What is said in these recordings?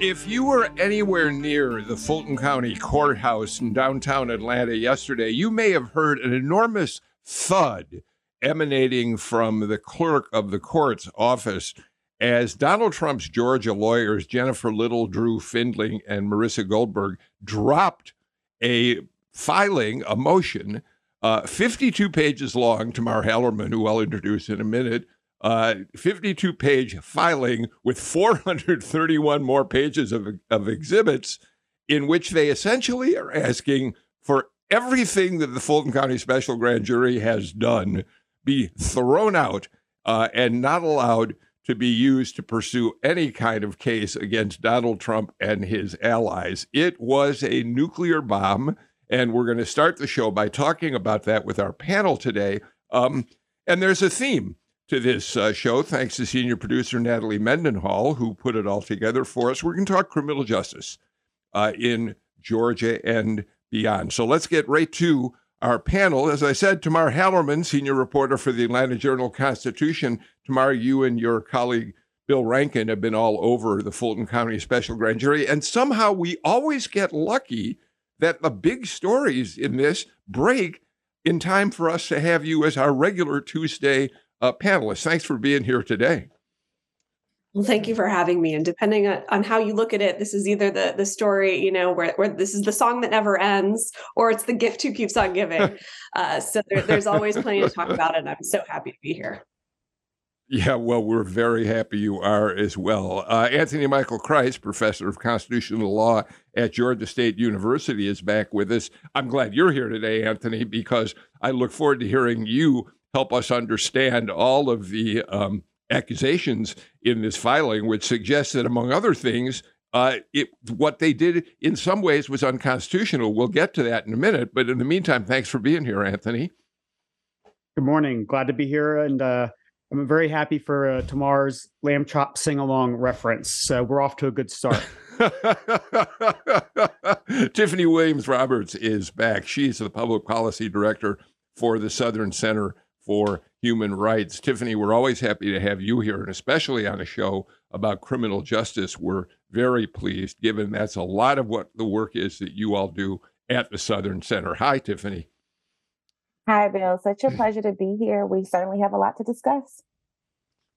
If you were anywhere near the Fulton County Courthouse in downtown Atlanta yesterday, you may have heard an enormous thud emanating from the clerk of the court's office as Donald Trump's Georgia lawyers, Jennifer Little, Drew Findling, and Marissa Goldberg, dropped a filing, a motion, uh, 52 pages long, Tamar Hallerman, who I'll introduce in a minute, uh, 52 page filing with 431 more pages of, of exhibits in which they essentially are asking for everything that the Fulton County Special Grand Jury has done be thrown out uh, and not allowed to be used to pursue any kind of case against Donald Trump and his allies. It was a nuclear bomb, and we're going to start the show by talking about that with our panel today. Um, and there's a theme to this uh, show, thanks to senior producer Natalie Mendenhall, who put it all together for us. We're going to talk criminal justice uh, in Georgia and beyond. So let's get right to our panel. As I said, Tamar Hallerman, senior reporter for the Atlanta Journal Constitution. Tamar, you and your colleague Bill Rankin have been all over the Fulton County Special Grand Jury, and somehow we always get lucky that the big stories in this break in time for us to have you as our regular Tuesday uh, panelists. Thanks for being here today. Well, thank you for having me. And depending on, on how you look at it, this is either the the story, you know, where, where this is the song that never ends, or it's the gift who keeps on giving. uh, so there, there's always plenty to talk about, and I'm so happy to be here. Yeah, well, we're very happy you are as well. Uh, Anthony Michael Kreis, professor of constitutional law at Georgia State University, is back with us. I'm glad you're here today, Anthony, because I look forward to hearing you help us understand all of the um, accusations in this filing, which suggests that, among other things, uh, it, what they did in some ways was unconstitutional. We'll get to that in a minute. But in the meantime, thanks for being here, Anthony. Good morning. Glad to be here. And uh, I'm very happy for uh, Tamar's lamb chop sing along reference. So we're off to a good start. Tiffany Williams Roberts is back. She's the public policy director for the Southern Center for Human Rights. Tiffany, we're always happy to have you here, and especially on a show about criminal justice. We're very pleased, given that's a lot of what the work is that you all do at the Southern Center. Hi, Tiffany. Hi, Bill. Such a pleasure to be here. We certainly have a lot to discuss.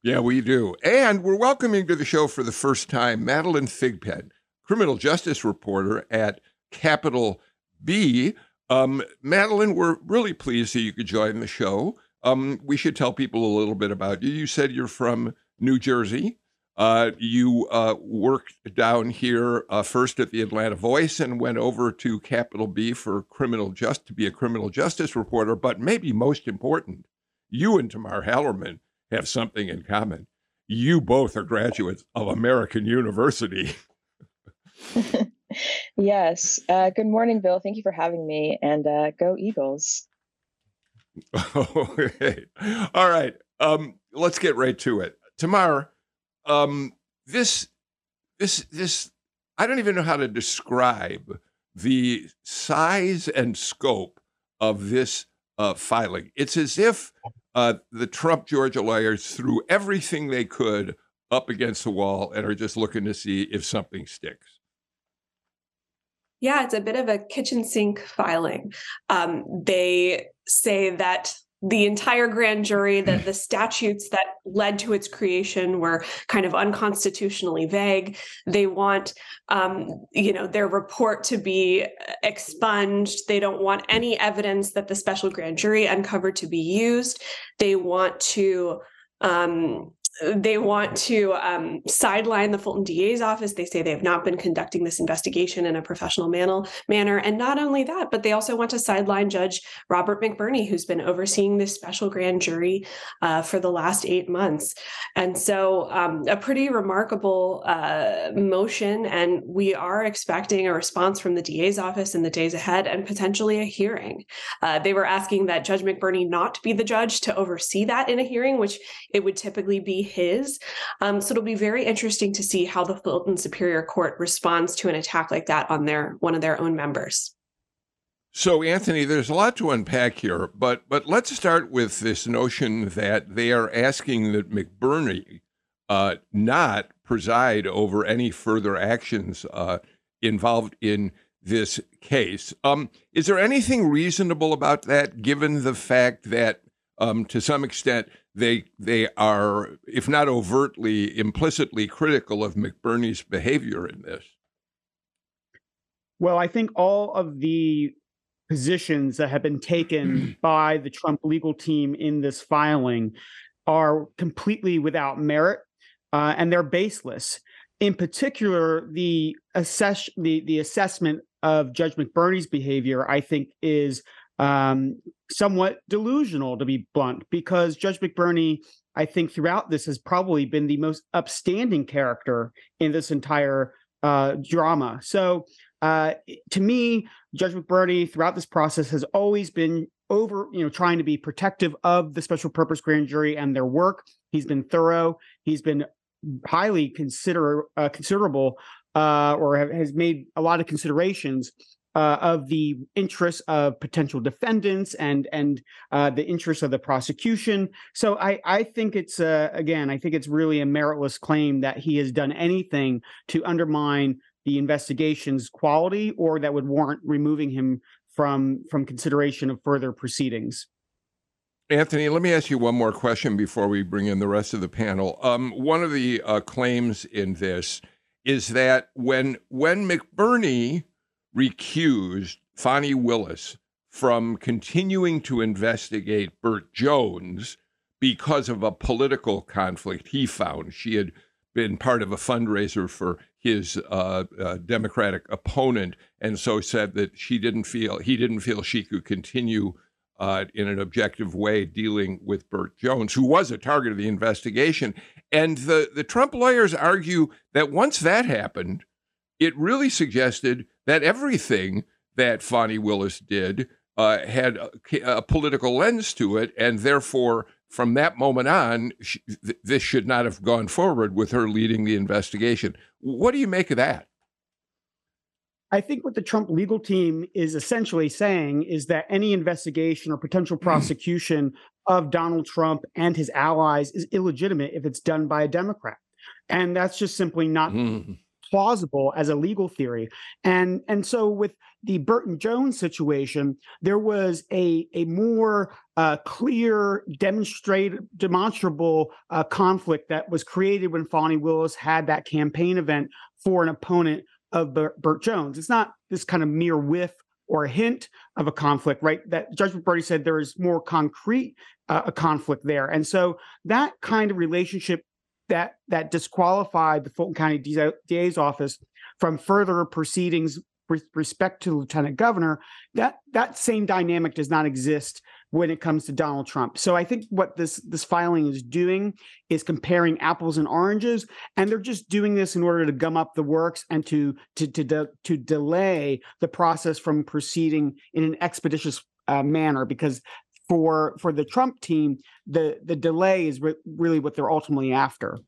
Yeah, we do. And we're welcoming to the show for the first time Madeline Thigpen, criminal justice reporter at Capital B. Um, Madeline, we're really pleased that you could join the show. Um, we should tell people a little bit about you. You said you're from New Jersey. Uh, you uh, worked down here uh, first at the Atlanta Voice and went over to Capital B for criminal just to be a criminal justice reporter. But maybe most important, you and Tamar Hallerman have something in common. You both are graduates of American University. yes. Uh, good morning, Bill. Thank you for having me. And uh, go Eagles. okay. All right. Um, let's get right to it. Tamar, um, this, this, this, I don't even know how to describe the size and scope of this uh, filing. It's as if uh, the Trump Georgia lawyers threw everything they could up against the wall and are just looking to see if something sticks. Yeah, it's a bit of a kitchen sink filing. Um, they say that the entire grand jury that the statutes that led to its creation were kind of unconstitutionally vague. They want um, you know their report to be expunged. They don't want any evidence that the special grand jury uncovered to be used. They want to um, they want to um, sideline the Fulton DA's office. They say they have not been conducting this investigation in a professional man- manner. And not only that, but they also want to sideline Judge Robert McBurney, who's been overseeing this special grand jury uh, for the last eight months. And so, um, a pretty remarkable uh, motion. And we are expecting a response from the DA's office in the days ahead and potentially a hearing. Uh, they were asking that Judge McBurney not be the judge to oversee that in a hearing, which it would typically be his. Um, so it'll be very interesting to see how the Fulton Superior Court responds to an attack like that on their one of their own members. So, Anthony, there's a lot to unpack here, but but let's start with this notion that they are asking that McBurney uh, not preside over any further actions uh, involved in this case. Um, is there anything reasonable about that, given the fact that, um, to some extent, they they are, if not overtly, implicitly critical of McBurney's behavior in this? Well, I think all of the positions that have been taken by the Trump legal team in this filing are completely without merit uh, and they're baseless. In particular, the assess the the assessment of Judge McBurney's behavior, I think, is um, somewhat delusional, to be blunt, because Judge McBurney, I think, throughout this has probably been the most upstanding character in this entire uh, drama. So, uh, to me, Judge McBurney, throughout this process, has always been over, you know, trying to be protective of the special purpose grand jury and their work. He's been thorough. He's been highly consider uh, considerable uh, or have, has made a lot of considerations uh, of the interests of potential defendants and and uh, the interests of the prosecution. So I I think it's uh, again I think it's really a meritless claim that he has done anything to undermine the investigation's quality or that would warrant removing him from from consideration of further proceedings. Anthony, let me ask you one more question before we bring in the rest of the panel. Um, one of the uh, claims in this is that when when McBurney recused Fani Willis from continuing to investigate Burt Jones because of a political conflict he found, she had been part of a fundraiser for his uh, uh, Democratic opponent, and so said that she didn't feel he didn't feel she could continue uh, in an objective way dealing with Burt Jones, who was a target of the investigation. And the, the Trump lawyers argue that once that happened, it really suggested that everything that Fani Willis did uh, had a, a, political lens to it, and therefore, from that moment on, sh- th- this should not have gone forward with her leading the investigation. What do you make of that? I think what the Trump legal team is essentially saying is that any investigation or potential hmm. prosecution of Donald Trump and his allies is illegitimate if it's done by a Democrat. And that's just simply not mm. Plausible as a legal theory. And and so with the Burton Jones situation, there was a a more uh, clear, demonstrable uh, conflict that was created when Fani Willis had that campaign event for an opponent of Burt Jones. It's not this kind of mere whiff or a hint of a conflict, right? That Judge McBurney said there is more concrete uh, a conflict there, and so that kind of relationship that that disqualified the Fulton County DA's office from further proceedings with respect to the lieutenant governor. That that same dynamic does not exist when it comes to Donald Trump. So I think what this this filing is doing is comparing apples and oranges, and they're just doing this in order to gum up the works and to to to de- to delay the process from proceeding in an expeditious uh, manner because. For for the Trump team, the the delay is re- really what they're ultimately after.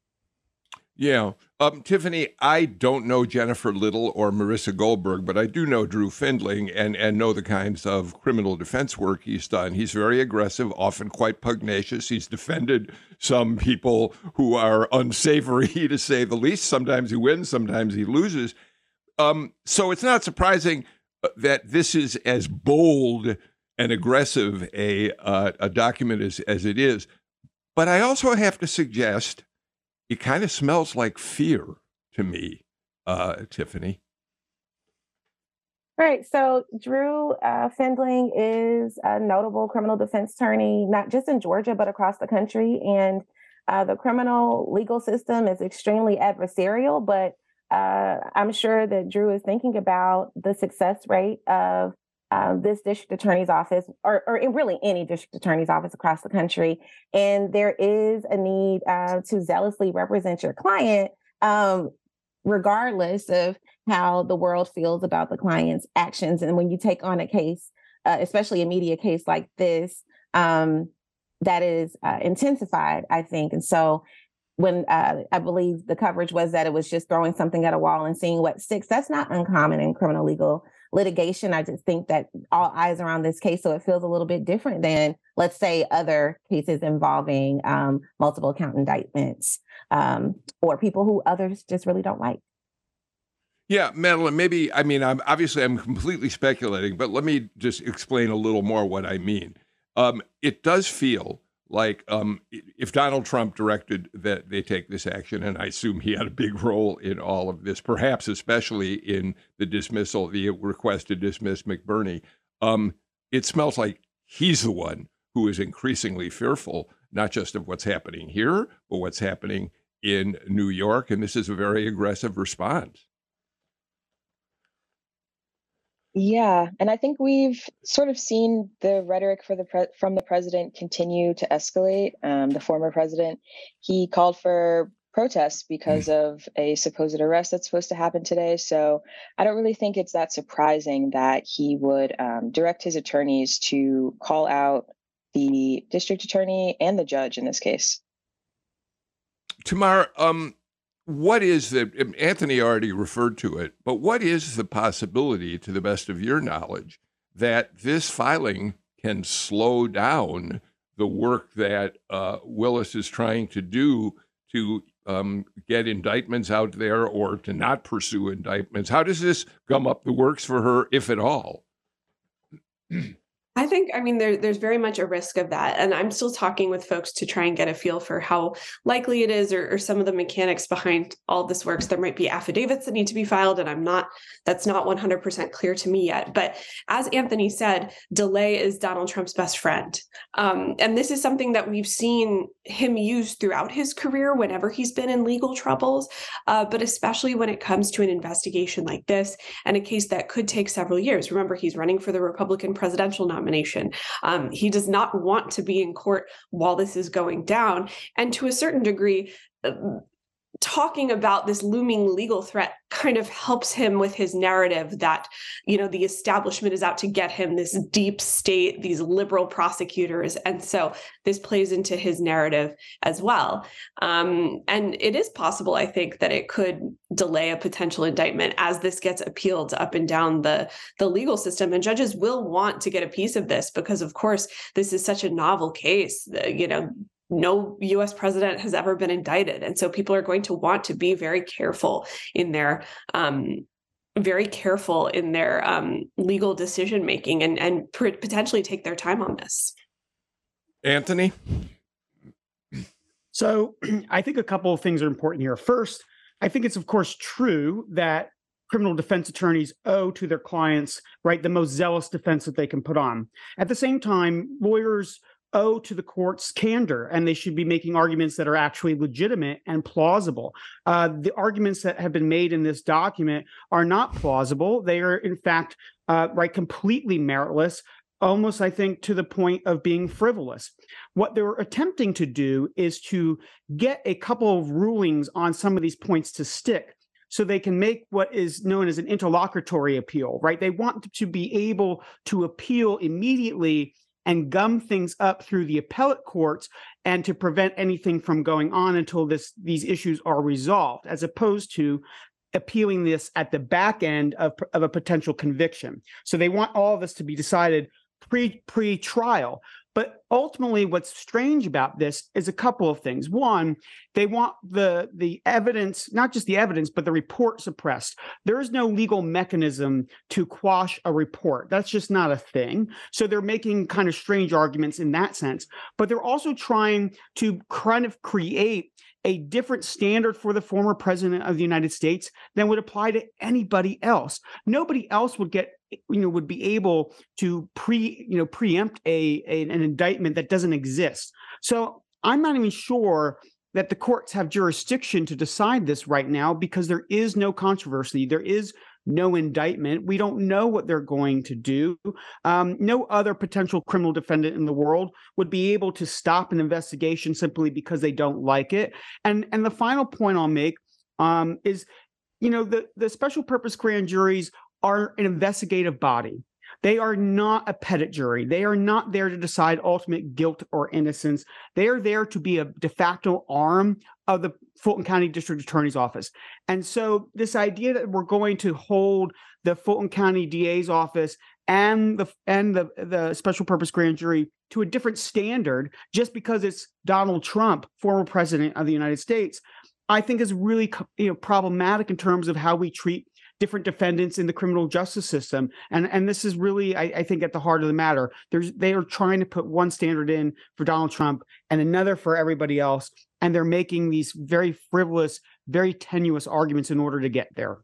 Yeah. Um, Tiffany, I don't know Jennifer Little or Marissa Goldberg, but I do know Drew Findling and, and know the kinds of criminal defense work he's done. He's very aggressive, often quite pugnacious. He's defended some people who are unsavory, to say the least. Sometimes he wins, sometimes he loses. Um, so it's not surprising uh, that this is as bold and aggressive a, uh, a document as, as it is. But I also have to suggest it kind of smells like fear to me, uh, Tiffany. Right. So Drew uh, Findling is a notable criminal defense attorney, not just in Georgia, but across the country. And Uh, the criminal legal system is extremely adversarial, but uh, I'm sure that Drew is thinking about the success rate of this district attorney's office, or, or really any district attorney's office across the country. And there is a need uh, to zealously represent your client, um, regardless of how the world feels about the client's actions. And when you take on a case, uh, especially a media case like this, um, that is uh, intensified, I think. And so when uh, I believe the coverage was that it was just throwing something at a wall and seeing what sticks. That's not uncommon in criminal legal litigation. I just think that all eyes are on this case, so it feels a little bit different than, let's say, other cases involving um, multiple count indictments um, or people who others just really don't like. Yeah, Madeline, maybe, I mean, I'm obviously I'm completely speculating, but let me just explain a little more what I mean. Um, it does feel like um, if Donald Trump directed that they take this action, and I assume he had a big role in all of this, perhaps especially in the dismissal, the request to dismiss McBurney, um, it smells like he's the one who is increasingly fearful, not just of what's happening here, but what's happening in New York. And this is a very aggressive response. Yeah, and I think we've sort of seen the rhetoric for the pre- from the president continue to escalate. Um, the former president, he called for protests because of a supposed arrest that's supposed to happen today. So I don't really think it's that surprising that he would um, direct his attorneys to call out the district attorney and the judge in this case. Tamar, um, what is the Anthony already referred to it, but what is the possibility, to the best of your knowledge, that this filing can slow down the work that uh, Willis is trying to do to um, get indictments out there or to not pursue indictments? How does this gum up the works for her, if at all? I think, I mean, there, there's very much a risk of that. And I'm still talking with folks to try and get a feel for how likely it is or, or, some of the mechanics behind all this works. There might be affidavits that need to be filed, and I'm not, that's not 100% clear to me yet. But as Anthony said, delay is Donald Trump's best friend. Um, and this is something that we've seen him use throughout his career whenever he's been in legal troubles, uh, but especially when it comes to an investigation like this and a case that could take several years. Remember, he's running for the Republican presidential nomination nomination. Um, he does not want to be in court while this is going down. And to a certain degree, uh, talking about this looming legal threat kind of helps him with his narrative that you know the establishment is out to get him this deep state these liberal prosecutors. And so this plays into his narrative as well. Um, and it is possible i think that it could delay a potential indictment as this gets appealed up and down the the legal system. And judges will want to get a piece of this because of course this is such a novel case you know no US president has ever been indicted. And so people are going to want to be very careful in their um, very careful in their um, legal decision making and, and potentially take their time on this. Anthony? So I think a couple of things are important here. First, I think it's, of course, true that criminal defense attorneys owe to their clients, right, the most zealous defense that they can put on. At the same time, lawyers owe to the court's candor and they should be making arguments that are actually legitimate and plausible. Uh, the arguments that have been made in this document are not plausible. They are, in fact, uh, right, completely meritless. Almost, I think, to the point of being frivolous. What they're attempting to do is to get a couple of rulings on some of these points to stick so they can make what is known as an interlocutory appeal, right? They want to be able to appeal immediately and gum things up through the appellate courts and to prevent anything from going on until this these issues are resolved as opposed to appealing this at the back end of, of a potential conviction. So they want all of this to be decided pre pre trial but ultimately, what's strange about this is a couple of things. One, they want the the evidence, not just the evidence, but the report suppressed. There is no legal mechanism to quash a report. That's just not a thing. So they're making kind of strange arguments in that sense. But they're also trying to kind of create a different standard for the former president of the United States than would apply to anybody else. Nobody else would get you know would be able to pre you know preempt a, a, an indictment that doesn't exist so i'm not even sure that the courts have jurisdiction to decide this right now because there is no controversy. There is no indictment. We don't know what they're going to do. Um, no other potential criminal defendant in the world would be able to stop an investigation simply because they don't like it. And and the final point I'll make um, is, you know, the the special purpose grand juries are an investigative body. They are not a petit jury. They are not there to decide ultimate guilt or innocence. They are there to be a de facto arm of the Fulton County District Attorney's Office. And so, this idea that we're going to hold the Fulton County DA's office and the and the the special purpose grand jury to a different standard just because it's Donald Trump, former president of the United States, I think is really you know problematic in terms of how we treat different defendants in the criminal justice system. And and this is really, I, I, think, at the heart of the matter. There's they are trying to put one standard in for Donald Trump and another for everybody else, and they're making these very frivolous, very tenuous arguments in order to get there.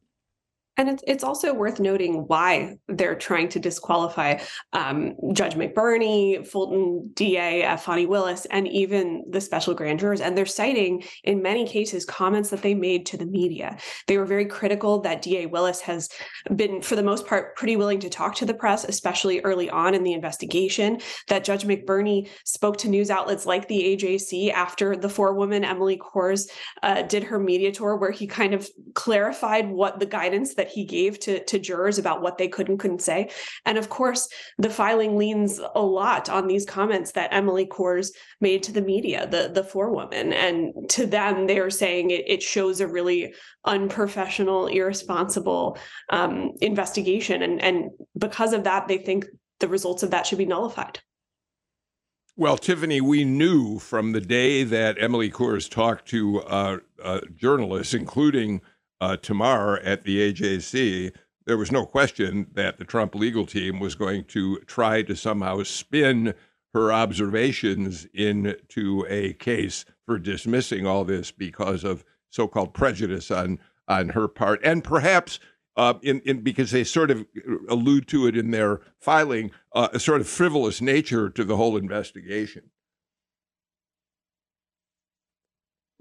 And it's, also worth noting why they're trying to disqualify um, Judge McBurney, Fulton DA, F. Fani Willis, and even the special grand jurors. And they're citing, in many cases, comments that they made to the media. They were very critical that DA Willis has been, for the most part, pretty willing to talk to the press, especially early on in the investigation. That Judge McBurney spoke to news outlets like the AJC after the forewoman Emily Kohrs uh, did her media tour, where he kind of clarified what the guidance that he gave to, to jurors about what they could and couldn't say. And of course, the filing leans a lot on these comments that Emily Kohrs made to the media, the, the forewoman. And to them, they're saying it, it shows a really unprofessional, irresponsible um, investigation. And, and because of that, they think the results of that should be nullified. Well, Tiffany, we knew from the day that Emily Kohrs talked to uh, uh, journalists, including uh, Tamar at the AJC, there was no question that the Trump legal team was going to try to somehow spin her observations into a case for dismissing all this because of so-called prejudice on on her part, and perhaps uh, in, in because they sort of allude to it in their filing, uh, a sort of frivolous nature to the whole investigation.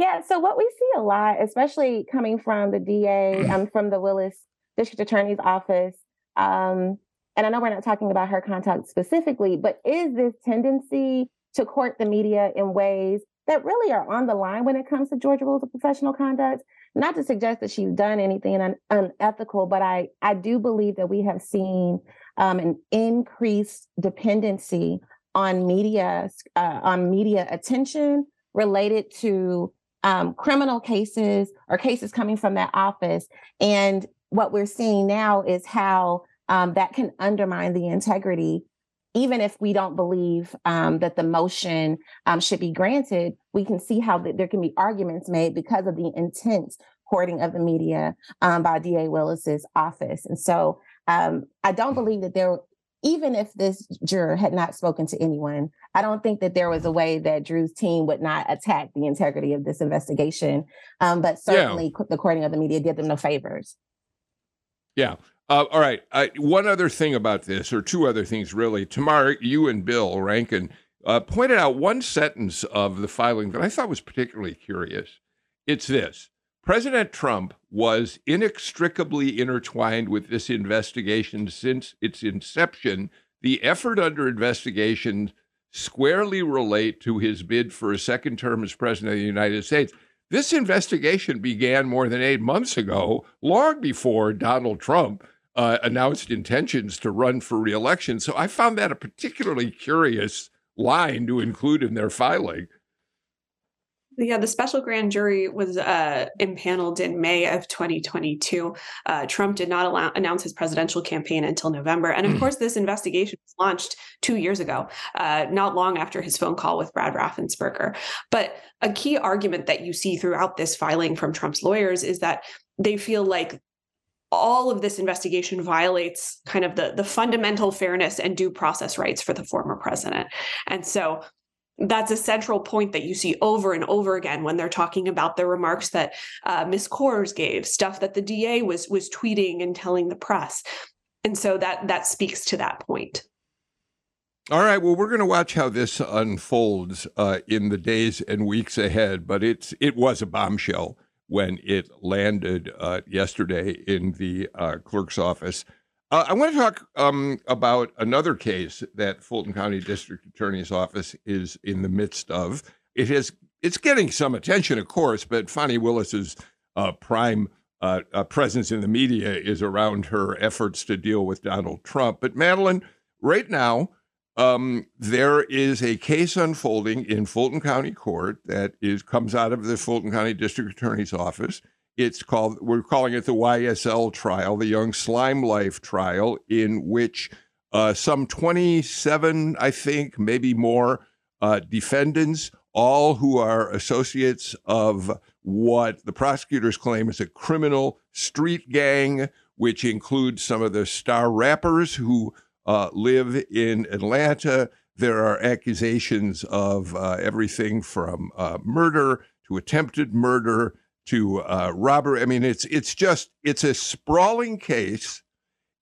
Yeah, so what we see a lot, especially coming from the DA, um, from the Willis District Attorney's Office, um, and I know we're not talking about her contact specifically, but is this tendency to court the media in ways that really are on the line when it comes to Georgia rules of professional conduct? Not to suggest that she's done anything un- unethical, but I I do believe that we have seen um, an increased dependency on media uh, on media attention related to um, criminal cases or cases coming from that office. And what we're seeing now is how um, that can undermine the integrity. Even if we don't believe um, that the motion um, should be granted, we can see how th- there can be arguments made because of the intense hoarding of the media um, by DA Willis's office. And so um, I don't believe that there even if this juror had not spoken to anyone, I don't think that there was a way that Drew's team would not attack the integrity of this investigation. Um, but certainly, yeah. the courting of the media did them no favors. Yeah. Uh, all right. Uh, one other thing about this, or two other things really. Tamar, you and Bill Rankin uh, pointed out one sentence of the filing that I thought was particularly curious. It's this President Trump was inextricably intertwined with this investigation since its inception. The effort under investigation squarely relate to his bid for a second term as president of the United States. This investigation began more than eight months ago, long before Donald Trump uh, announced intentions to run for reelection. So I found that a particularly curious line to include in their filing. Yeah, the special grand jury was uh, impaneled in May of 2022. Uh, Trump did not allow, announce his presidential campaign until November. And of hmm. course, this investigation was launched two years ago, uh, not long after his phone call with Brad Raffensperger. But a key argument that you see throughout this filing from Trump's lawyers is that they feel like all of this investigation violates kind of the, the fundamental fairness and due process rights for the former president. And so that's a central point that you see over and over again when they're talking about the remarks that uh, Ms. Kohrs gave, stuff that the DA was was tweeting and telling the press, and so that that speaks to that point. All right. Well, we're going to watch how this unfolds uh, in the days and weeks ahead. But it's it was a bombshell when it landed uh, yesterday in the uh, clerk's office. Uh, I want to talk um, about another case that Fulton County District Attorney's Office is in the midst of. It has it's getting some attention, of course, but Fani Willis's uh, prime uh, presence in the media is around her efforts to deal with Donald Trump. But Madeline, right now um, there is a case unfolding in Fulton County Court that is comes out of the Fulton County District Attorney's Office. It's called we're calling it the YSL trial, the Young Slime Life trial, in which uh, some 27, I think, maybe more, uh, defendants, all who are associates of what the prosecutors claim is a criminal street gang, which includes some of the star rappers who uh, live in Atlanta. There are accusations of uh, everything from uh, murder to attempted murder to uh, robbery. I mean, it's it's just it's a sprawling case.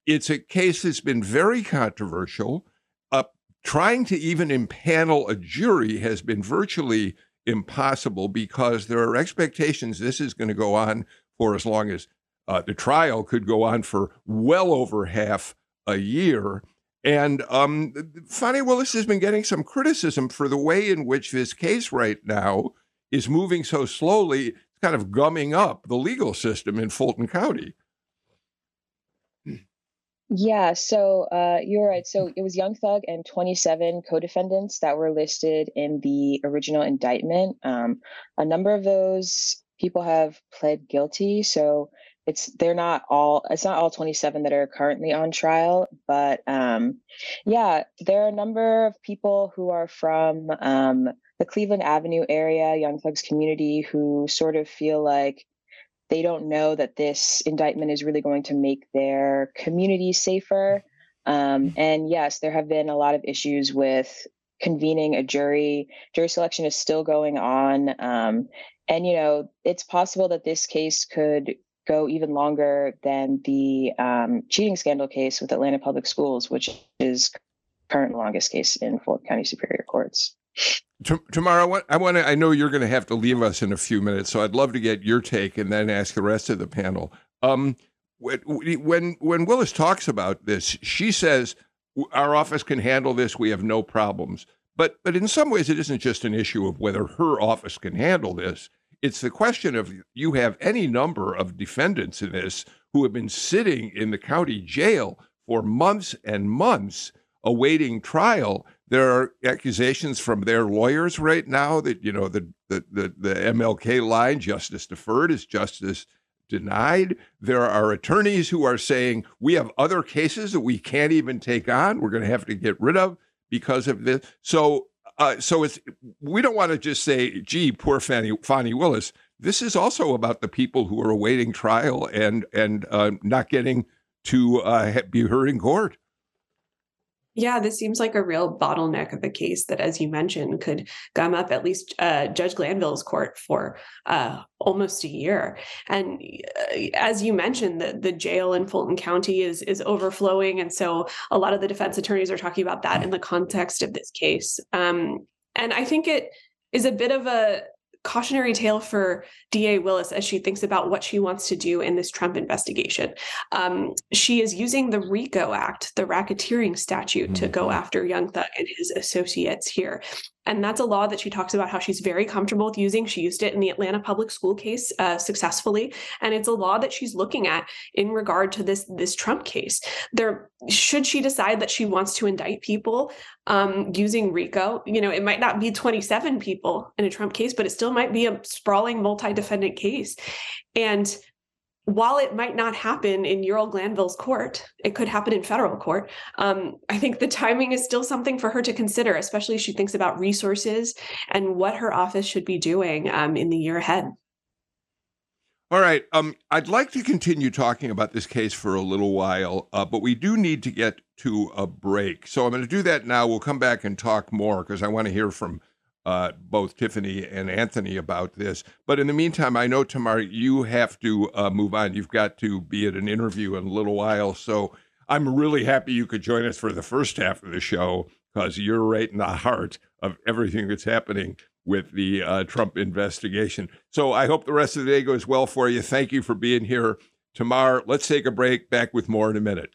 It's a case that's been very controversial. Uh, trying to even impanel a jury has been virtually impossible because there are expectations this is going to go on for as long as uh, the trial could go on for well over half a year. And um, Fani Willis has been getting some criticism for the way in which this case right now is moving so slowly, kind of gumming up the legal system in Fulton County. Yeah, so uh, you're right. So it was Young Thug and 27 co defendants that were listed in the original indictment. Um, a number of those people have pled guilty. So it's they're not all it's not all 27 that are currently on trial but um yeah there are a number of people who are from um the cleveland avenue area young thugs community who sort of feel like they don't know that this indictment is really going to make their community safer. Um, and yes there have been a lot of issues with convening a jury. Jury selection is still going on. Um, and you know it's possible that this case could go even longer than the um, cheating scandal case with Atlanta Public Schools, which is current longest case in Fulton County Superior Courts. I want, I want to, I know you're going to have to leave us in a few minutes, so I'd love to get your take and then ask the rest of the panel. Um, when when Willis talks about this, she says our office can handle this. We have no problems. But but in some ways, it isn't just an issue of whether her office can handle this. It's the question of you have any number of defendants in this who have been sitting in the county jail for months and months awaiting trial. There are accusations from their lawyers right now that, you know, the, the, the, the MLK line, justice deferred, is justice denied. There are attorneys who are saying we have other cases that we can't even take on. We're going to have to get rid of because of this. So uh, so it's we don't want to just say, "Gee, poor Fani Willis." This is also about the people who are awaiting trial and and uh, not getting to uh, be heard in court. Yeah, this seems like a real bottleneck of a case that, as you mentioned, could gum up at least uh, Judge Glanville's court for uh, almost a year. And uh, as you mentioned, the, the jail in Fulton County is is overflowing, and so a lot of the defense attorneys are talking about that in the context of this case. Um, and I think it is a bit of a cautionary tale for DA Willis as she thinks about what she wants to do in this Trump investigation. Um, she is using the RICO Act, the racketeering statute, mm-hmm. to go mm-hmm. after Young Thug and his associates here. And that's a law that she talks about how she's very comfortable with using. She used it in the Atlanta public school case uh, successfully, and it's a law that she's looking at in regard to this this Trump case. There, should she decide that she wants to indict people um, using RICO, you know, it might not be 27 people in a Trump case, but it still might be a sprawling multi-defendant case. And while it might not happen in Ural Glanville's court, it could happen in federal court. Um, I think the timing is still something for her to consider, especially she thinks about resources and what her office should be doing um, in the year ahead. All right. Um, I'd like to continue talking about this case for a little while, uh, but we do need to get to a break. So I'm going to do that now. We'll come back and talk more because I want to hear from uh, both Tiffany and Anthony about this. But in the meantime, I know, Tamar, you have to uh, move on. You've got to be at an interview in a little while. So I'm really happy you could join us for the first half of the show. because you're right in the heart of everything that's happening with the uh, Trump investigation. So I hope the rest of the day goes well for you. Thank you for being here. Tamar, let's take a break. Back with more in a minute.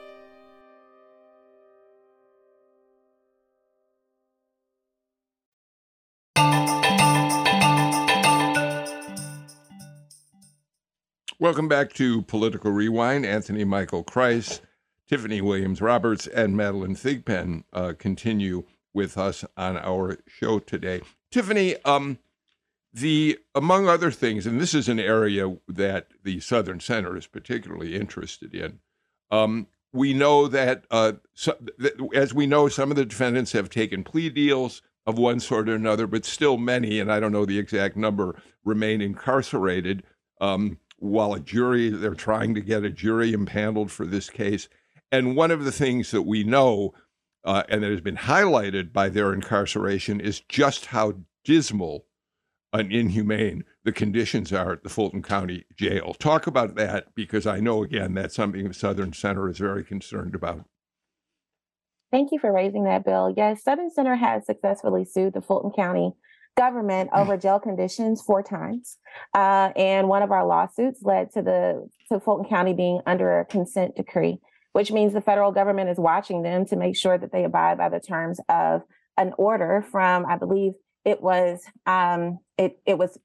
Welcome back to Political Rewind. Anthony Michael Kreis, Tiffany Williams Roberts, and Madeline Thigpen uh, continue with us on our show today. Tiffany, um, the among other things, and this is an area that the Southern Center is particularly interested in. Um, we know that, uh, so, that, as we know, some of the defendants have taken plea deals of one sort or another, but still many, and I don't know the exact number, remain incarcerated. Um, while a jury, they're trying to get a jury impaneled for this case. And one of the things that we know uh, and that has been highlighted by their incarceration is just how dismal and inhumane the conditions are at the Fulton County Jail. Talk about that because I know, again, that's something the Southern Center is very concerned about. Thank you for raising that, Bill. Yes, Southern Center has successfully sued the Fulton County government over jail conditions four times, uh, and one of our lawsuits led to the to Fulton County being under a consent decree which means the federal government is watching them to make sure that they abide by the terms of an order from, I believe it was, um, it it was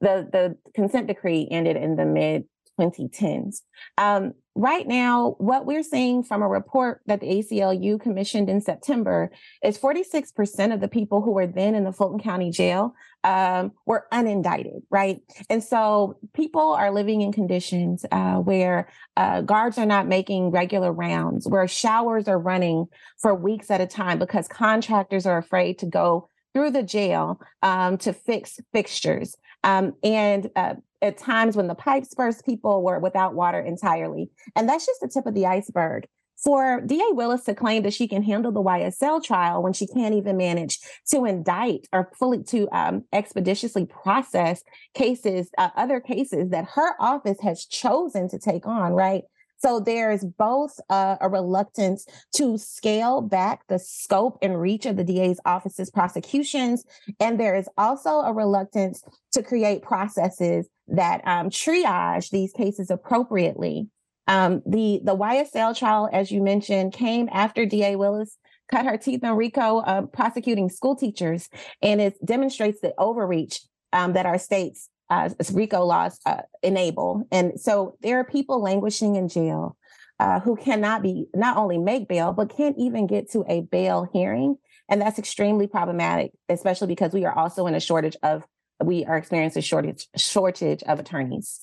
the the consent decree ended in the mid 2010s. Um, right now, what we're seeing from a report that the ACLU commissioned in September is 46% of the people who were then in the Fulton County Jail um, were unindicted, right? And so people are living in conditions uh, where uh, guards are not making regular rounds, where showers are running for weeks at a time because contractors are afraid to go through the jail um, to fix fixtures. Um, and uh, at times when the pipes burst, people were without water entirely. And that's just the tip of the iceberg. For DA Willis to claim that she can handle the YSL trial when she can't even manage to indict or fully to um, expeditiously process cases, uh, other cases that her office has chosen to take on, right? So there's both uh, a reluctance to scale back the scope and reach of the DA's office's prosecutions, and there is also a reluctance to create processes that um, triage these cases appropriately. Um, the the YSL trial, as you mentioned, came after DA Willis cut her teeth in RICO uh, prosecuting school teachers, and it demonstrates the overreach um, that our states uh, RICO laws uh, enable. And so there are people languishing in jail uh, who cannot be not only make bail, but can't even get to a bail hearing. And that's extremely problematic, especially because we are also in a shortage of we are experiencing a shortage shortage of attorneys.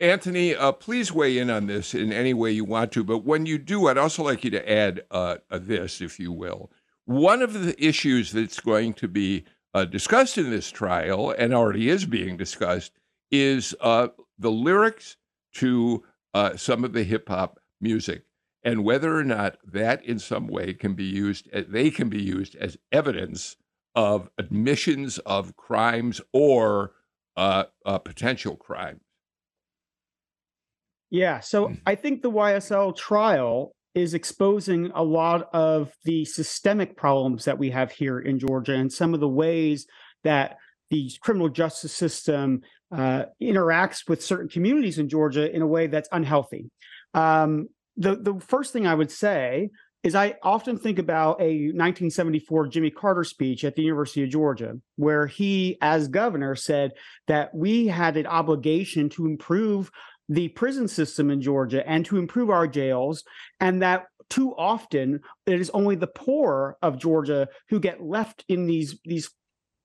Anthony, uh, please weigh in on this in any way you want to. But when you do, I'd also like you to add uh, this, if you will. One of the issues that's going to be uh, discussed in this trial and already is being discussed is uh, the lyrics to uh, some of the hip hop music and whether or not that in some way can be used, uh, they can be used as evidence of admissions of crimes or uh, uh, potential crimes. Yeah, so mm. I think the YSL trial is exposing a lot of the systemic problems that we have here in Georgia and some of the ways that the criminal justice system uh, interacts with certain communities in Georgia in a way that's unhealthy. Um, the the first thing I would say is I often think about a 1974 Jimmy Carter speech at the University of Georgia, where he, as governor, said that we had an obligation to improve the prison system in Georgia and to improve our jails, and that too often it is only the poor of Georgia who get left in these these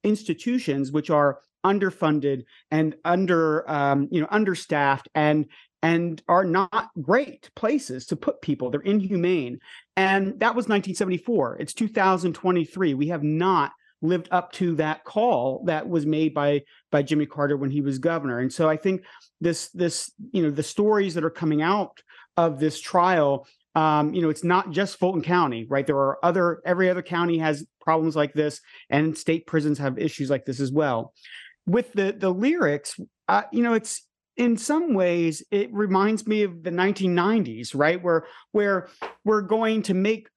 institutions which are underfunded and under um, you know understaffed and and are not great places to put people. They're inhumane, and that was 1974. It's 2023. We have not lived up to that call that was made by by Jimmy Carter when he was governor. And so I think this this you know the stories that are coming out of this trial um, you know, it's not just Fulton County, right? There are other, every other county has problems like this, and state prisons have issues like this as well. With the the lyrics, uh, you know, it's in some ways it reminds me of the 1990s, right? Where where we're going to make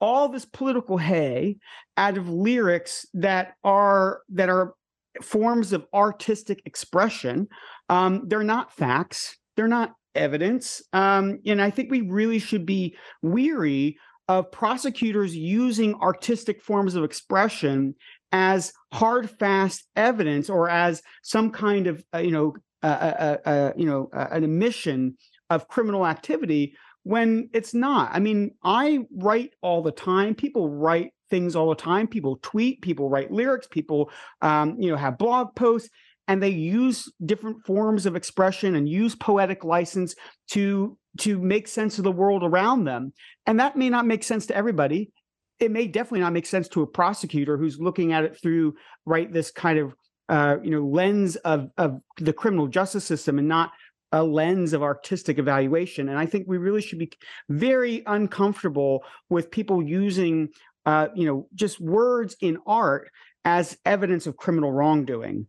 all this political hay out of lyrics that are that are forms of artistic expression. Um, they're not facts. They're not evidence. Um, and I think we really should be weary of prosecutors using artistic forms of expression as hard, fast evidence or as some kind of uh, you know uh, uh, uh you know an admission of criminal activity when it's not. I mean, I write all the time. People write things all the time. People tweet. People write lyrics. People, um, you know, have blog posts, and they use different forms of expression and use poetic license to to make sense of the world around them. And that may not make sense to everybody. It may definitely not make sense to a prosecutor who's looking at it through right this kind of uh, you know lens of of the criminal justice system and not a lens of artistic evaluation. And I think we really should be very uncomfortable with people using, uh, you know, just words in art as evidence of criminal wrongdoing.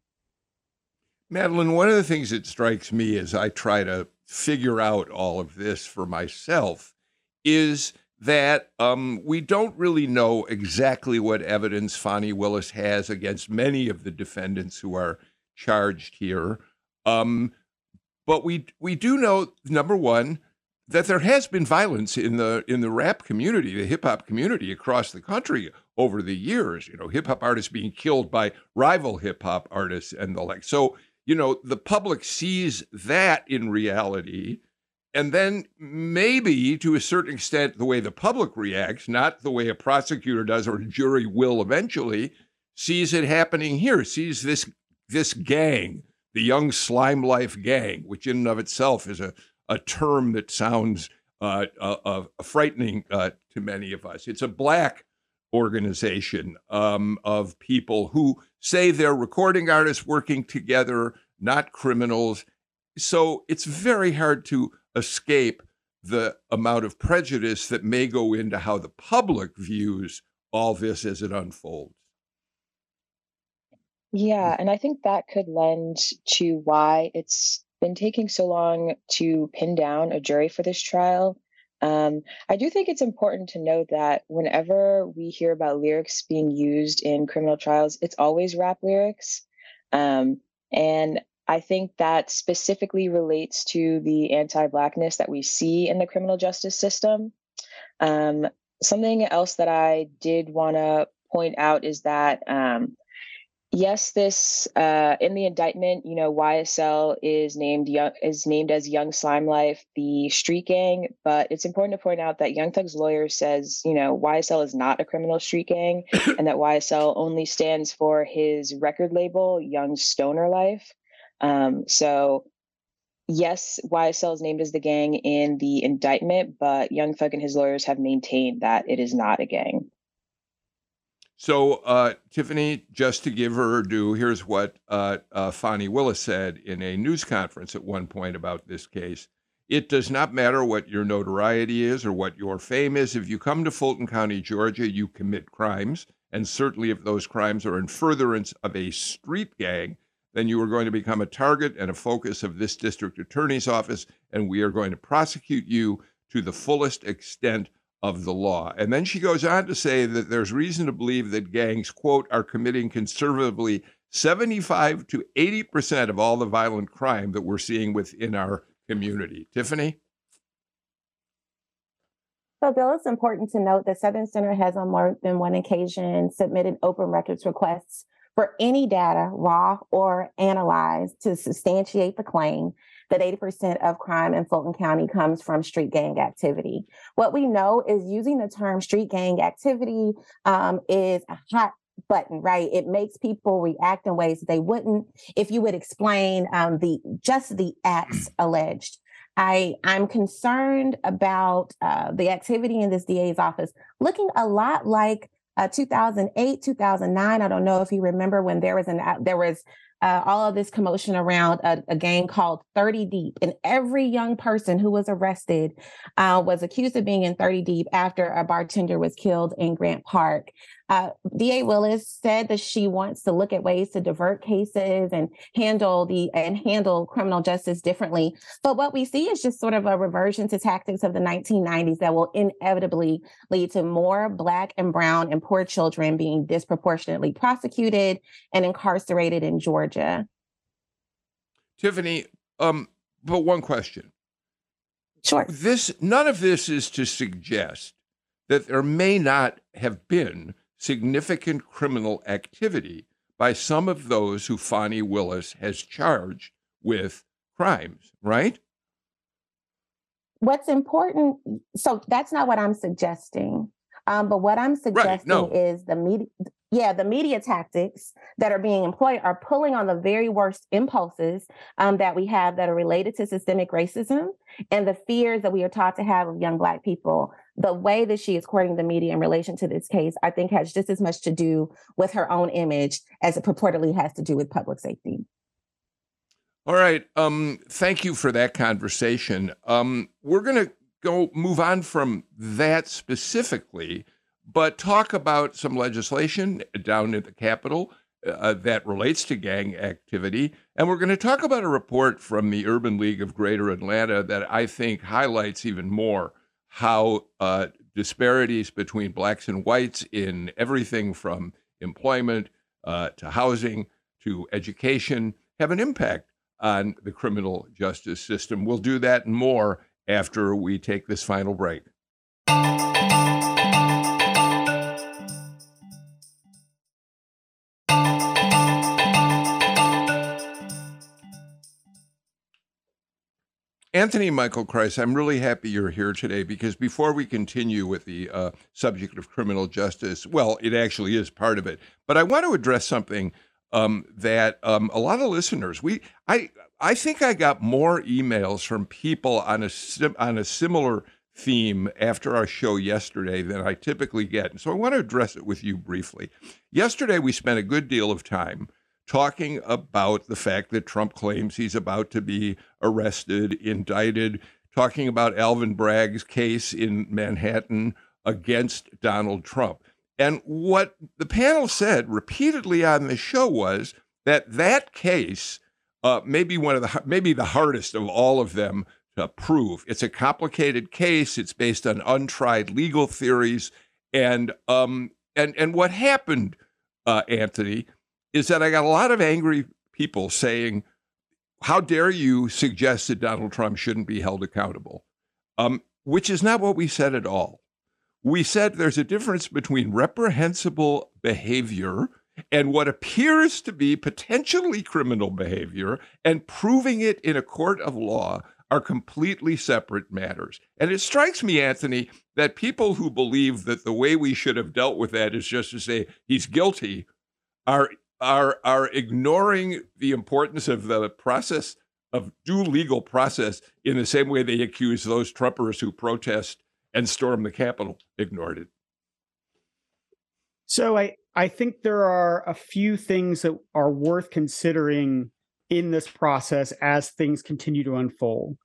Madeline, one of the things that strikes me as I try to figure out all of this for myself is that um, we don't really know exactly what evidence Fani Willis has against many of the defendants who are charged here. Um, but we we do know number one that there has been violence in the in the rap community, the hip hop community across the country over the years. You know, hip hop artists being killed by rival hip hop artists and the like. So you know, the public sees that in reality. And then maybe to a certain extent, the way the public reacts, not the way a prosecutor does or a jury will eventually, sees it happening here, sees this this gang the Young Slime Life Gang, which in and of itself is a, a term that sounds uh, uh, uh, frightening uh, to many of us. It's a black organization um, of people who say they're recording artists working together, not criminals. So it's very hard to escape the amount of prejudice that may go into how the public views all this as it unfolds. Yeah, and I think that could lend to why it's been taking so long to pin down a jury for this trial. Um, I do think it's important to note that whenever we hear about lyrics being used in criminal trials, it's always rap lyrics. Um, and I think that specifically relates to the anti Blackness that we see in the criminal justice system. Um, something else that I did want to point out is that um, yes, this uh, in the indictment, you know, YSL is named young is named as Young Slime Life, the street gang. But it's important to point out that Young Thug's lawyer says, you know, YSL is not a criminal street gang, and that YSL only stands for his record label, Young Stoner Life. Um, so. Yes, YSL is named as the gang in the indictment, but Young Thug and his lawyers have maintained that it is not a gang. So, uh, Tiffany, just to give her due, here's what uh, uh, Fani Willis said in a news conference at one point about this case. It does not matter what your notoriety is or what your fame is. If you come to Fulton County, Georgia, you commit crimes. And certainly, if those crimes are in furtherance of a street gang, then you are going to become a target and a focus of this district attorney's office. And we are going to prosecute you to the fullest extent of the law. And then she goes on to say that there's reason to believe that gangs, quote, are committing conservatively 75 to 80% of all the violent crime that we're seeing within our community. Tiffany? So, Bill, it's important to note that Southern Center has on more than one occasion submitted open records requests for any data, raw or analyzed, to substantiate the claim that 80% of crime in Fulton County comes from street gang activity. What we know is using the term street gang activity um, is a hot button, right? It makes people react in ways they wouldn't if you would explain um, the just the acts alleged. I I'm concerned about uh, the activity in this DA's office looking a lot like uh, 2008, 2009. I don't know if you remember when there was an there was uh, all of this commotion around a, a, gang called 30 Deep. And every young person who was arrested uh, was accused of being in 30 Deep after a bartender was killed in Grant Park. Uh, DA Willis said that she wants to look at ways to divert cases and handle the and handle criminal justice differently. But what we see is just sort of a reversion to tactics of the 1990s that will inevitably lead to more Black and Brown and poor children being disproportionately prosecuted and incarcerated in Georgia. Tiffany, um, but one question. Sure. This none of this is to suggest that there may not have been significant criminal activity by some of those who Fani Willis has charged with crimes, right? What's important, so that's not what I'm suggesting. Um, but what I'm suggesting right, no. is the media, yeah, the media tactics that are being employed are pulling on the very worst impulses um, that we have that are related to systemic racism and the fears that we are taught to have of young Black people. The way that she is courting the media in relation to this case, I think, has just as much to do with her own image as it purportedly has to do with public safety. All right. Um, thank you for that conversation. Um, we're going to go move on from that specifically but talk about some legislation down at the Capitol uh, that relates to gang activity. And we're going to talk about a report from the Urban League of Greater Atlanta that I think highlights even more how uh, disparities between blacks and whites in everything from employment uh, to housing to education have an impact on the criminal justice system. We'll do that and more after we take this final break. Anthony Michael Kreis, I'm really happy you're here today because before we continue with the uh, subject of criminal justice, well, it actually is part of it, but I want to address something um, that um, a lot of listeners we I I think I got more emails from people on a on a similar theme after our show yesterday than I typically get, and so I want to address it with you briefly. Yesterday, we spent a good deal of time talking about the fact that Trump claims he's about to be arrested, indicted, talking about Alvin Bragg's case in Manhattan against Donald Trump. And what the panel said repeatedly on the show was that that case uh, may be one of the maybe the hardest of all of them to prove. It's a complicated case. It's based on untried legal theories, and um, and and what happened, uh, Anthony, is that I got a lot of angry people saying, How dare you suggest that Donald Trump shouldn't be held accountable? Um, which is not what we said at all. We said there's a difference between reprehensible behavior and what appears to be potentially criminal behavior and proving it in a court of law are completely separate matters. And it strikes me, Anthony, that people who believe that the way we should have dealt with that is just to say he's guilty are are are ignoring the importance of the process of due legal process in the same way they accuse those Trumpers who protest and storm the Capitol ignored it. So I I think there are a few things that are worth considering in this process as things continue to unfold.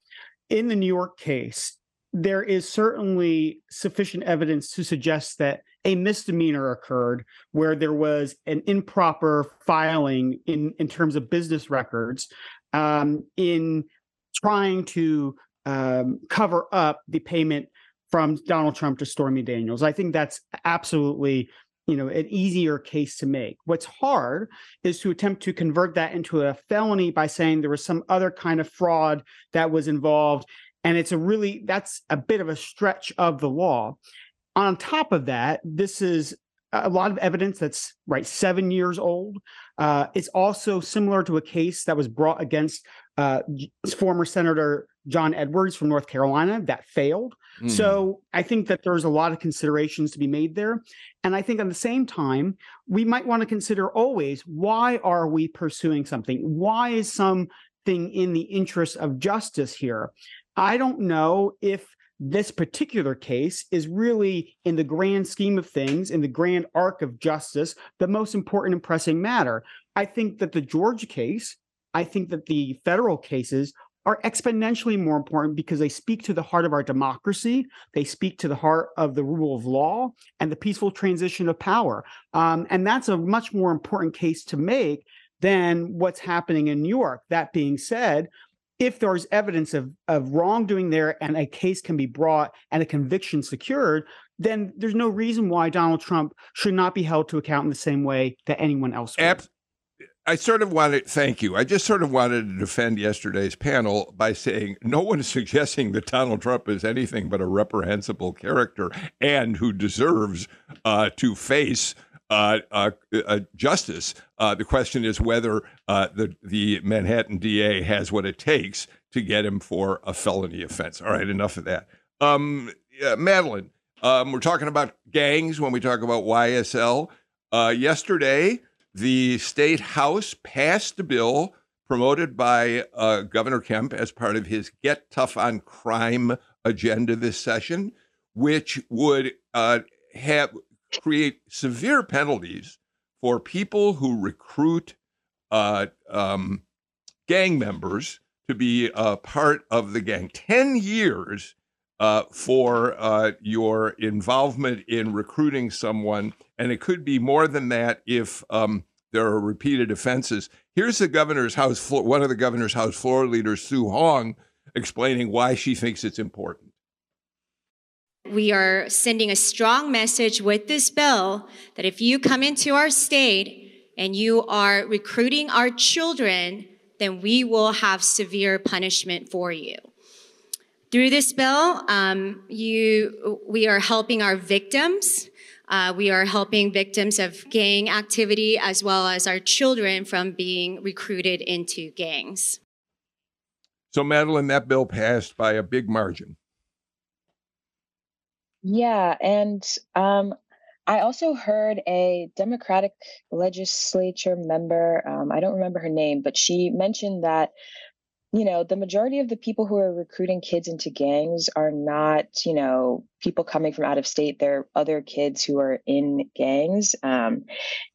In the New York case, there is certainly sufficient evidence to suggest that a misdemeanor occurred where there was an improper filing in, in terms of business records um, in trying to um, cover up the payment from Donald Trump to Stormy Daniels. I think that's absolutely you know an easier case to make what's hard is to attempt to convert that into a felony by saying there was some other kind of fraud that was involved and it's a really that's a bit of a stretch of the law on top of that, this is a lot of evidence that's right seven years old. Uh, it's also similar to a case that was brought against uh, former Senator John Edwards from North Carolina that failed. Mm. So I think that there's a lot of considerations to be made there. And I think at the same time, we might want to consider always why are we pursuing something? Why is something in the interest of justice here? I don't know if this particular case is really, in the grand scheme of things, in the grand arc of justice, the most important and pressing matter. I think that the Georgia case, I think that the federal cases are exponentially more important because they speak to the heart of our democracy. They speak to the heart of the rule of law and the peaceful transition of power. Um, and that's a much more important case to make than what's happening in New York. That being said, if there's evidence of, of wrongdoing there and a case can be brought and a conviction secured, then there's no reason why Donald Trump should not be held to account in the same way that anyone else would. Ab- I sort of wanted, thank you. I just sort of wanted to defend yesterday's panel by saying no one is suggesting that Donald Trump is anything but a reprehensible character and who deserves uh, to face uh, uh, uh, justice. Uh, the question is whether uh, the the Manhattan DA has what it takes to get him for a felony offense. All right, enough of that. Um, Madeline, um, we're talking about gangs when we talk about YSL. Uh, yesterday, the state house passed a bill promoted by Governor Kemp as part of his "Get Tough on Crime" agenda this session, which would have create severe penalties for people who recruit uh, um, gang members to be a part of the gang. 10 years uh, for uh, your involvement in recruiting someone, and it could be more than that if um, there are repeated offenses. Here's the governor's house one of the governor's house floor leaders, Soo Hong, explaining why she thinks it's important we are sending a strong message with this bill that if you come into our state and you are recruiting our children, then we will have severe punishment for you. Through this bill, um, you, we are helping our victims. Uh, we are helping victims of gang activity as well as our children from being recruited into gangs. So, Madeline, that bill passed by a big margin. Yeah, and um, I also heard a Democratic legislature member, um, I don't remember her name, but she mentioned that, you know, the majority of the people who are recruiting kids into gangs are not, you know, people coming from out of state. They're other kids who are in gangs. Um,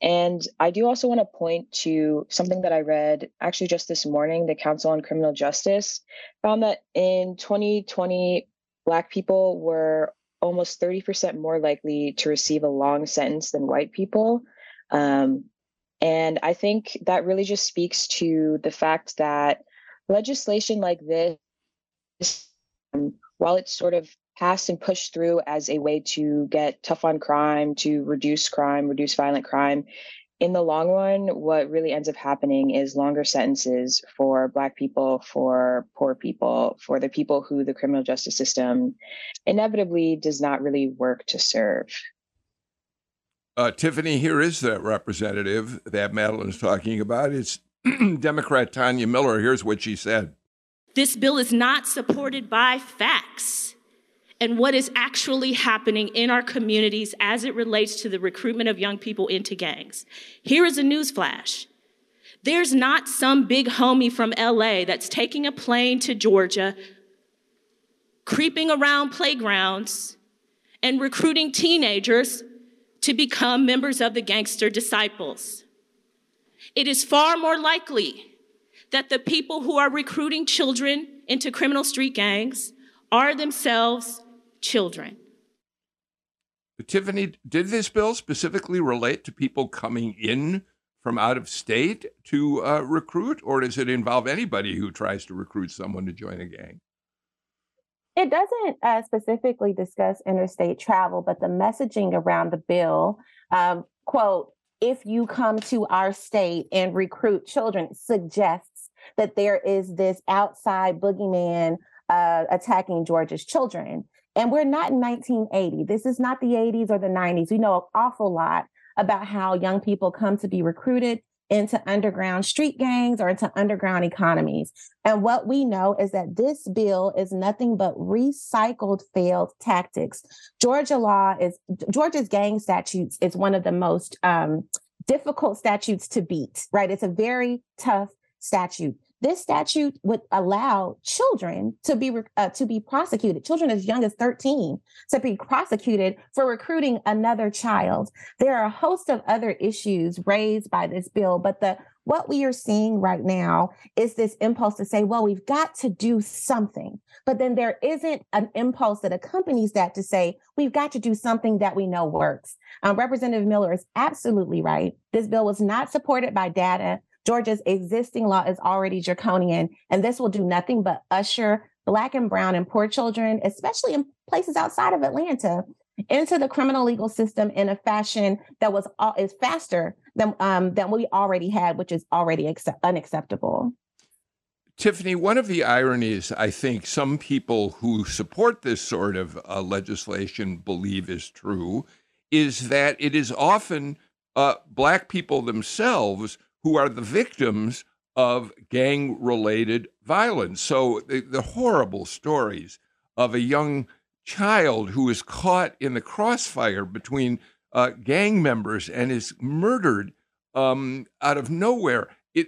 and I do also want to point to something that I read actually just this morning. The Council on Criminal Justice found that in 2020, Black people were almost 30% more likely to receive a long sentence than white people. Um, and I think that really just speaks to the fact that legislation like this, um, while it's sort of passed and pushed through as a way to get tough on crime, to reduce crime, reduce violent crime, in the long run, what really ends up happening is longer sentences for Black people, for poor people, for the people who the criminal justice system inevitably does not really work to serve. Uh, Tiffany, here is that representative that Madeline is talking about. It's Democrat Tanya Miller. Here's what she said This bill is not supported by facts and what is actually happening in our communities as it relates to the recruitment of young people into gangs. Here is a news flash. There's not some big homie from LA that's taking a plane to Georgia, creeping around playgrounds, and recruiting teenagers to become members of the gangster disciples. It is far more likely that the people who are recruiting children into criminal street gangs are themselves children. Tiffany, did this bill specifically relate to people coming in from out of state to uh, recruit, or does it involve anybody who tries to recruit someone to join a gang? It doesn't uh, specifically discuss interstate travel, but the messaging around the bill, um, quote, if you come to our state and recruit children, suggests that there is this outside boogeyman uh, attacking Georgia's children. And we're not in 1980. This is not the 80s or the 90s. We know an awful lot about how young people come to be recruited into underground street gangs or into underground economies. And what we know is that this bill is nothing but recycled failed tactics. Georgia law is Georgia's gang statutes is one of the most um, difficult statutes to beat, right? It's a very tough statute. This statute would allow children to be uh, to be prosecuted, children as young as 13 to be prosecuted for recruiting another child. There are a host of other issues raised by this bill, but the what we are seeing right now is this impulse to say, well, we've got to do something. But then there isn't an impulse that accompanies that to say, we've got to do something that we know works. Um, Representative Miller is absolutely right. This bill was not supported by data. Georgia's existing law is already draconian, and this will do nothing but usher Black and Brown and poor children, especially in places outside of Atlanta, into the criminal legal system in a fashion that was is faster than um, than we already had, which is already accept- unacceptable. Tiffany, one of the ironies I think some people who support this sort of uh, legislation believe is true is that it is often uh, Black people themselves who are the victims of gang related violence. So the, the horrible stories of a young child who is caught in the crossfire between uh, gang members and is murdered um, out of nowhere. It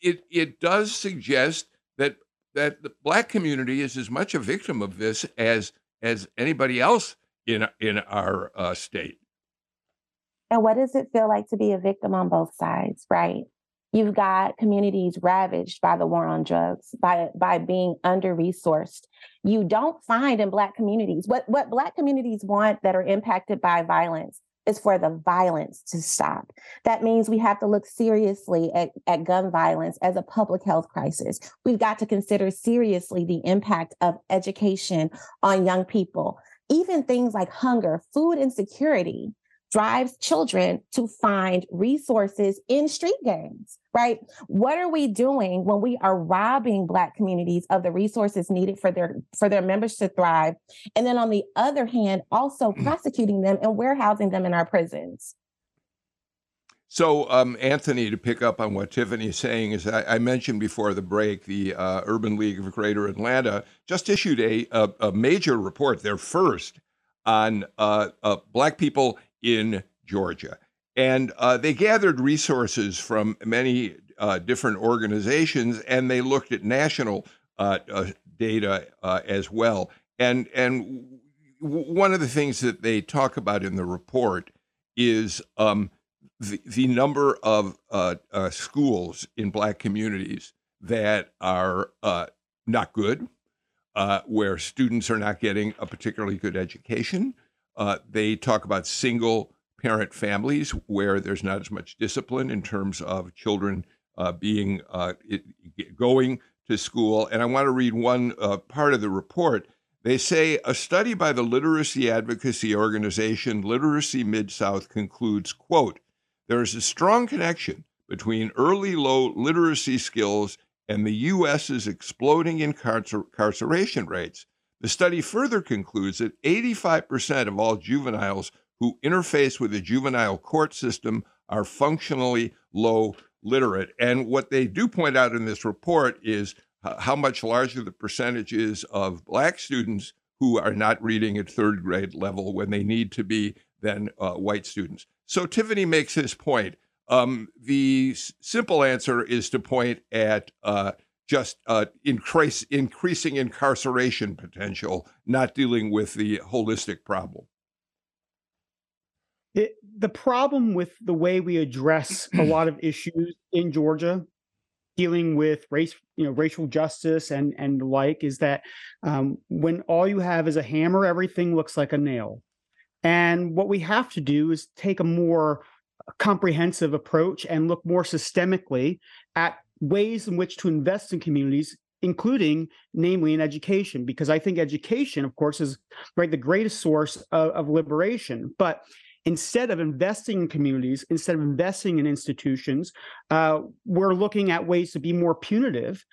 it it does suggest that that the black community is as much a victim of this as as anybody else in in our uh, state. And what does it feel like to be a victim on both sides, right? You've got communities ravaged by the war on drugs, by by being under resourced. You don't find in Black communities what what Black communities want that are impacted by violence is for the violence to stop. That means we have to look seriously at, at gun violence as a public health crisis. We've got to consider seriously the impact of education on young people. Even things like hunger, food insecurity drives children to find resources in street gangs, right? What are we doing when we are robbing black communities of the resources needed for their for their members to thrive? And then on the other hand, also mm. prosecuting them and warehousing them in our prisons. So, um, Anthony, to pick up on what Tiffany is saying, is I, I mentioned before the break, the uh, Urban League of Greater Atlanta just issued a, a, a major report, their first, on uh, uh, Black people in Georgia. And uh, they gathered resources from many uh, different organizations and they looked at national uh, uh data uh, as well. And, and one of the things that they talk about in the report is um, the, the number of uh, schools in Black communities that are not good, where students are not getting a particularly good education uh, they talk about single parent families where there's not as much discipline in terms of children uh, being uh, it, going to school. And I want to read one uh, part of the report. They say a study by the literacy advocacy organization Literacy Mid South concludes, quote, there is a strong connection between early low literacy skills and the U.S.'s exploding incarcer- incarceration rates. The study further concludes that 85% of all juveniles who interface with the juvenile court system are functionally low literate. And what they do point out in this report is how much larger the percentage is of black students who are not reading at third grade level when they need to be than uh, white students. So Tiffany makes this point. Um, the s- simple answer is to point at uh, just uh, increase, increasing incarceration potential, not dealing with the holistic problem. It, the problem with the way we address a lot of issues in Georgia, dealing with race, you know, racial justice and and the like, is that um, when all you have is a hammer, everything looks like a nail. And what we have to do is take a more comprehensive approach and look more systemically at ways in which to invest in communities including namely in education because i think education of course is right the greatest source of, of, liberation. But instead of investing in communities instead of investing in institutions uh, we're looking at ways to be more punitive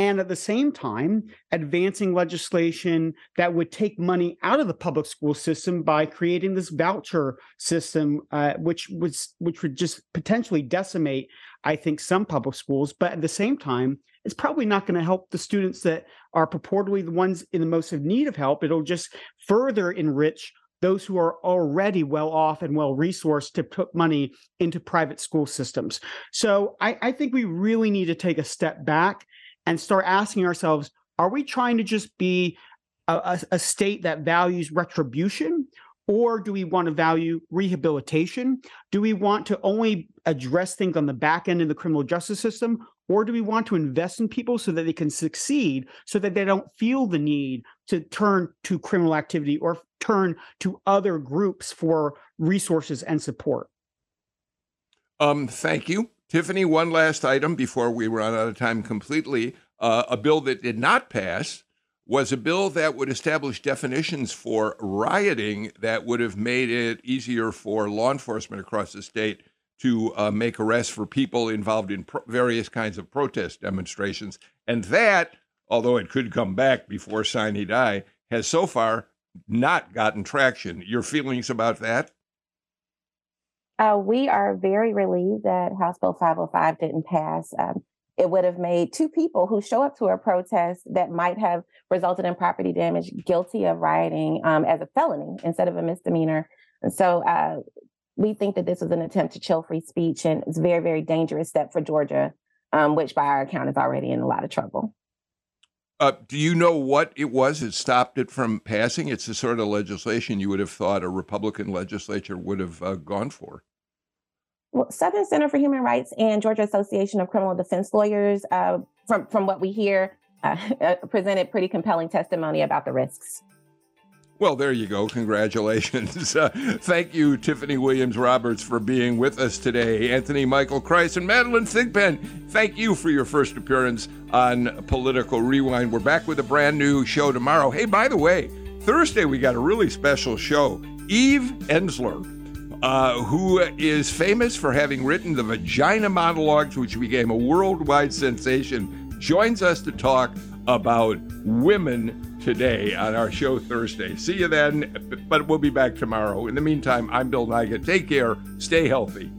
and at the same time advancing legislation that would take money out of the public school system by creating this voucher system uh, which was which would just potentially decimate I think, some public schools. But at the same time, it's probably not going to help the students that are purportedly the ones in the most of need of help. It'll just further enrich those who are already well off and well resourced to put money into private school systems. So I, I think we really need to take a step back and start asking ourselves are we trying to just be a, a, state that values retribution? Or do we want to value rehabilitation? Do we want to only address things on the back end of the criminal justice system? Or do we want to invest in people so that they can succeed, so that they don't feel the need to turn to criminal activity or turn to other groups for resources and support? Um, thank you. Tiffany, one last item before we run out of time completely. Uh, a bill that did not pass was a bill that would establish definitions for rioting that would have made it easier for law enforcement across the state to uh, make arrests for people involved in pro- various kinds of protest demonstrations. And that, although it could come back before sine die, has so far not gotten traction. Your feelings about that? Uh, we are very relieved that House Bill 505 didn't pass. Um, it would have made two people who show up to a protest that might have resulted in property damage guilty of rioting um, as a felony instead of a misdemeanor. And so uh, we think that this was an attempt to chill free speech, and it's a very, very dangerous step for Georgia, um, which by our account is already in a lot of trouble. Uh, do you know what it was that stopped it from passing? It's the sort of legislation you would have thought a Republican legislature would have uh, gone for. Well, Southern Center for Human Rights and Georgia Association of Criminal Defense Lawyers, uh, from from what we hear, uh, presented pretty compelling testimony about the risks. Well, there you go. Congratulations. Uh, thank you, Tiffany Williams Roberts, for being with us today. Anthony Michael Kreis and Madeline Thigpen, thank you for your first appearance on Political Rewind. We're back with a brand new show tomorrow. Hey, by the way, Thursday we got a really special show. Eve Ensler, uh, who is famous for having written the Vagina Monologues, which became a worldwide sensation, joins us to talk about women today on our show Thursday. See you then, but we'll be back tomorrow. In the meantime, I'm Bill Nigut. Take care, stay healthy.